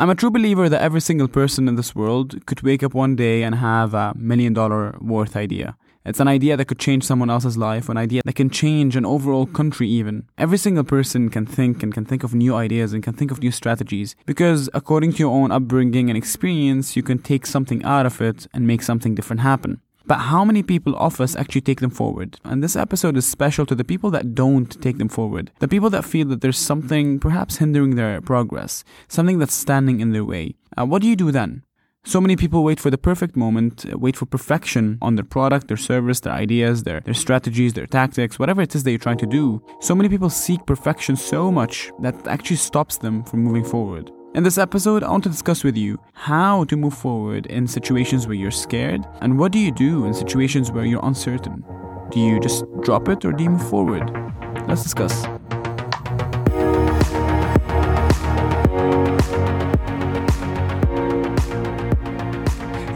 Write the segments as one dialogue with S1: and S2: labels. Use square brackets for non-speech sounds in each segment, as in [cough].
S1: I'm a true believer that every single person in this world could wake up one day and have a million dollar worth idea. It's an idea that could change someone else's life, an idea that can change an overall country, even. Every single person can think and can think of new ideas and can think of new strategies because, according to your own upbringing and experience, you can take something out of it and make something different happen. But how many people of us actually take them forward? And this episode is special to the people that don't take them forward. The people that feel that there's something perhaps hindering their progress, something that's standing in their way. Uh, what do you do then? So many people wait for the perfect moment, uh, wait for perfection on their product, their service, their ideas, their, their strategies, their tactics, whatever it is that you're trying to do. So many people seek perfection so much that actually stops them from moving forward. In this episode, I want to discuss with you how to move forward in situations where you're scared and what do you do in situations where you're uncertain. Do you just drop it or do you move forward? Let's discuss.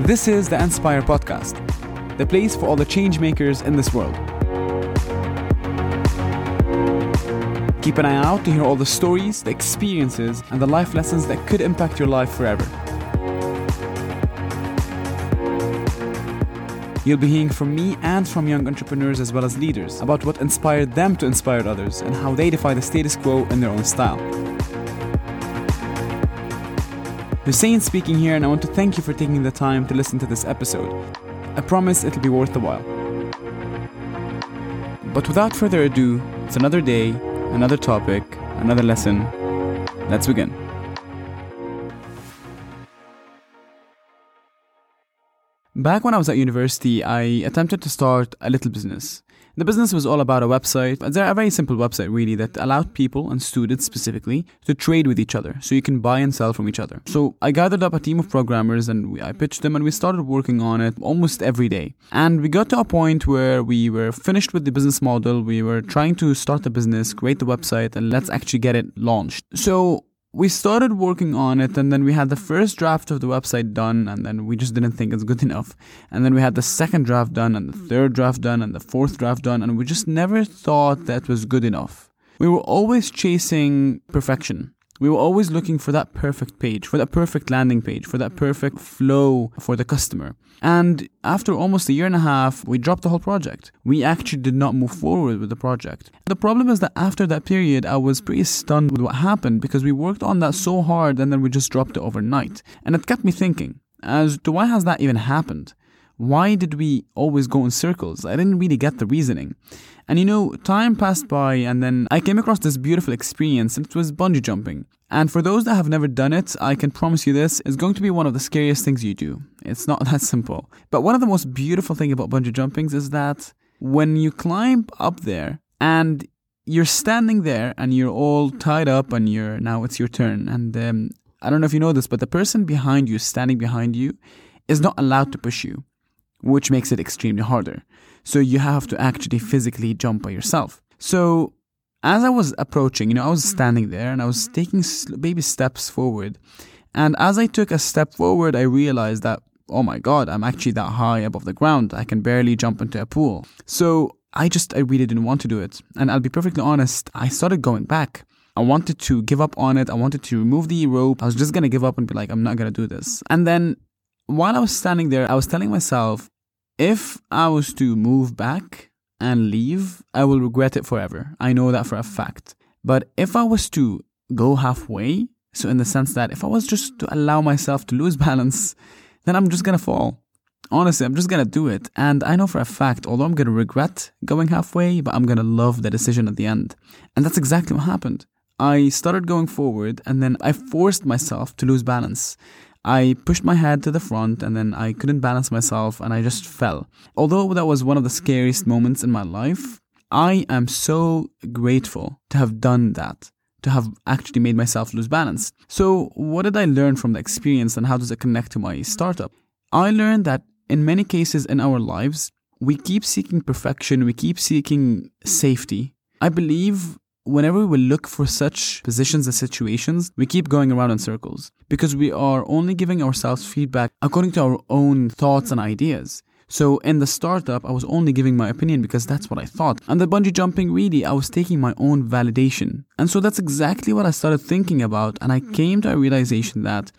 S1: This is the Inspire Podcast, the place for all the change makers in this world. Keep an eye out to hear all the stories, the experiences, and the life lessons that could impact your life forever. You'll be hearing from me and from young entrepreneurs as well as leaders about what inspired them to inspire others and how they defy the status quo in their own style. Hussein speaking here, and I want to thank you for taking the time to listen to this episode. I promise it'll be worth the while. But without further ado, it's another day, another topic, another lesson. Let's begin. Back when I was at university, I attempted to start a little business. The business was all about a website. A very simple website, really, that allowed people and students specifically to trade with each other. So you can buy and sell from each other. So I gathered up a team of programmers and we, I pitched them and we started working on it almost every day. And we got to a point where we were finished with the business model. We were trying to start the business, create the website, and let's actually get it launched. So we started working on it and then we had the first draft of the website done and then we just didn't think it's good enough. And then we had the second draft done and the third draft done and the fourth draft done and we just never thought that was good enough. We were always chasing perfection we were always looking for that perfect page, for that perfect landing page, for that mm. perfect flow for the customer. And after almost a year and a half, we dropped the whole project. We actually did not move forward with the project. The problem is that after that period, I was pretty stunned with what happened because we worked on that so hard and then we just dropped it overnight. And it kept me thinking, as to why has that even happened? Why did we always go in circles? I didn't really get the reasoning. And you know, time passed by, and then I came across this beautiful experience, and it was bungee jumping. And for those that have never done it, I can promise you this is going to be one of the scariest things you do. It's not [laughs] that simple. But one of the most beautiful things about bungee jumpings is that when you climb up there and you're standing there and you're all tied up and you're now it's your turn and um, i don't know if you know this but the person behind you standing behind you is not allowed to push you which makes it extremely harder. So you have to actually physically jump by yourself. So as I was approaching, you know, I was mm-hmm. standing there and I was taking baby steps forward. And as I took a step forward, I realized that, oh my God, I'm actually that high above the ground. I can barely jump into a pool. So I just, I really didn't want to do it. And I'll be perfectly honest, I started going back. I wanted to give up on it. I wanted to remove the rope. I was just going to give up and be like, I'm not going to do this. And then while I was standing there, I was telling myself, if I was to move back and leave, I will regret it forever. I know that for a fact. But if I was to go halfway, so in the sense that if I was just to allow myself to lose [laughs] balance, then I'm just gonna fall. Honestly, I'm just gonna do it. And I know for a fact, although I'm gonna regret going halfway, but I'm gonna love the decision at the end. And that's exactly what happened. I started going forward and then I forced myself to lose balance. I pushed my head to the front and then I couldn't balance myself and I just fell. Although that was one of the scariest moments in my life, I am so grateful to have done that, to have actually made myself lose balance. So, what did I learn from the experience and how does it connect to my startup? I learned that in many cases in our lives, we keep seeking perfection, we keep seeking safety. I believe whenever we look for such positions and situations, we keep going around in circles because we are only giving ourselves feedback according to our own thoughts and ideas. So in the startup, I was only giving my opinion because that's what I thought. And the bungee jumping, really, I was taking my own validation. And so that's exactly what I started thinking about. And I came to a realization that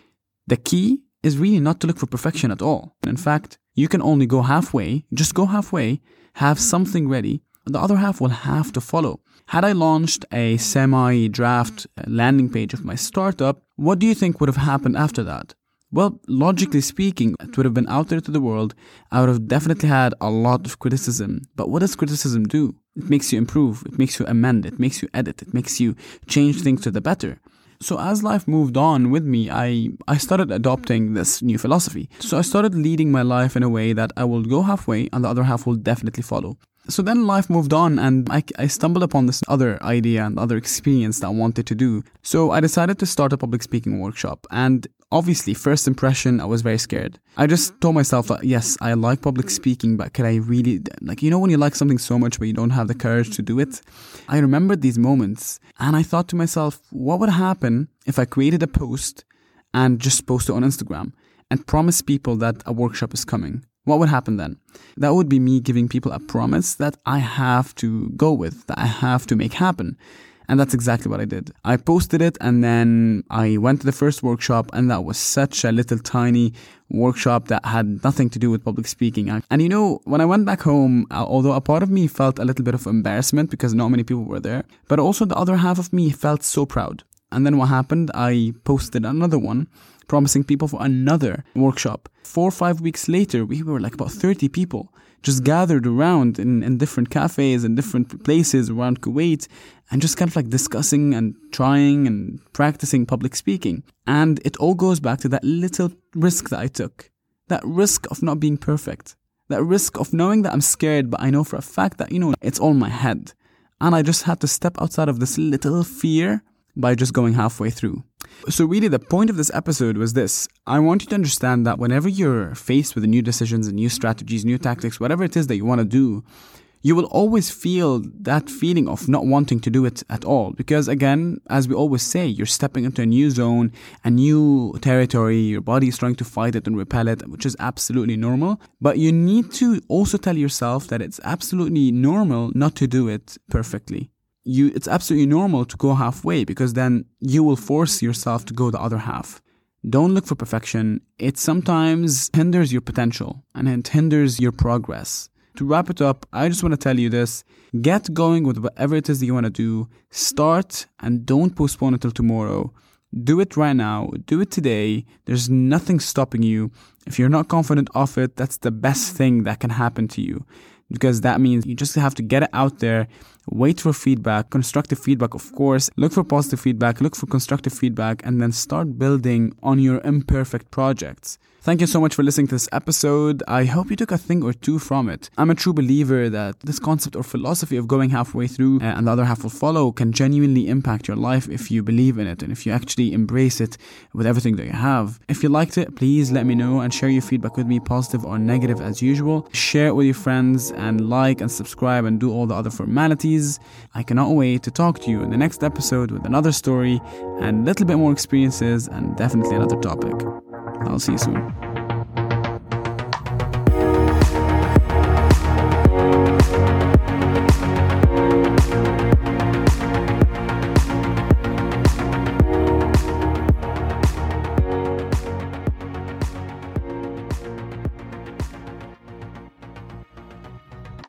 S1: the key is really not to look for perfection at all. In fact, you can only go halfway, just go halfway, have something ready, the other half will have to follow. Had I launched a semi draft landing page of my startup, what do you think would have happened after that? Well, logically speaking, it would have been out there to the world. I would have definitely had a lot of criticism. But what does criticism do? It makes you improve, it makes you amend, it makes you edit, it makes you change things to the better. So as life moved on with me, I, I started adopting this new philosophy. So I started leading my life in a way that I will go halfway and the other half will definitely follow. So then life moved on, and I, I stumbled upon this other idea and other experience that I wanted to do. So I decided to start a public speaking workshop. And obviously, first impression, I was very scared. I just told myself that, yes, I like public speaking, but can I really, like, you know, when you like something so much, but you don't have the courage to do it? I remembered these moments, and I thought to myself, what would happen if I created a post and just post it on Instagram and promise people that a workshop is coming? What would happen then? That would be me giving people a promise that I have to go with, that I have to make happen. And that's exactly what I did. I posted it and then I went to the first workshop, and that was such a little tiny workshop that had nothing to do with public speaking. And you know, when I went back home, uh, although a part of me felt a little bit of embarrassment because not many people were there, but also the other half of me felt so proud. And then what happened? I posted another one promising people for another workshop. Four or five weeks later, we were like about 30 people just gathered around in, in different cafes and different places around Kuwait and just kind of like discussing and trying and practicing public speaking. And it all goes back to that little risk that I took. That risk of not being perfect. That risk of knowing that I'm scared, but I know for a fact that, you know, it's all in my head. And I just had to step outside of this little fear by just going halfway through. So, really, the point of this episode was this I want you to understand that whenever you're faced with new decisions and new strategies, new tactics, whatever it is that you want to do, you will always feel that feeling of not wanting to do it at all. Because, again, as we always say, you're stepping into a new zone, a new territory, your body is trying to fight it and repel it, which is absolutely normal. But you need to also tell yourself that it's absolutely normal not to do it perfectly you it's absolutely normal to go halfway because then you will force yourself to go the other half. Don't look for perfection. It sometimes hinders your potential and it hinders your progress. To wrap it up, I just want to tell you this. Get going with whatever it is that you want to do. Start and don't postpone until tomorrow. Do it right now. Do it today. There's nothing stopping you. If you're not confident of it, that's the best thing that can happen to you because that means you just have to get it out there, wait for feedback, constructive feedback, of course, look for positive feedback, look for constructive feedback, and then start building on your imperfect projects. Thank you so much for listening to this episode. I hope you took a thing or two from it. I'm a true believer that this concept or philosophy of going halfway through uh, and the other half will follow can genuinely impact your life if you believe in it and if you actually embrace it with everything that you have. If you liked it, please let me know and share your feedback with me, positive or negative as usual. Share it with your friends and like and subscribe and do all the other formalities. I cannot wait to talk to you in the next episode with another story and a little bit more experiences and definitely another topic. I'll see you soon.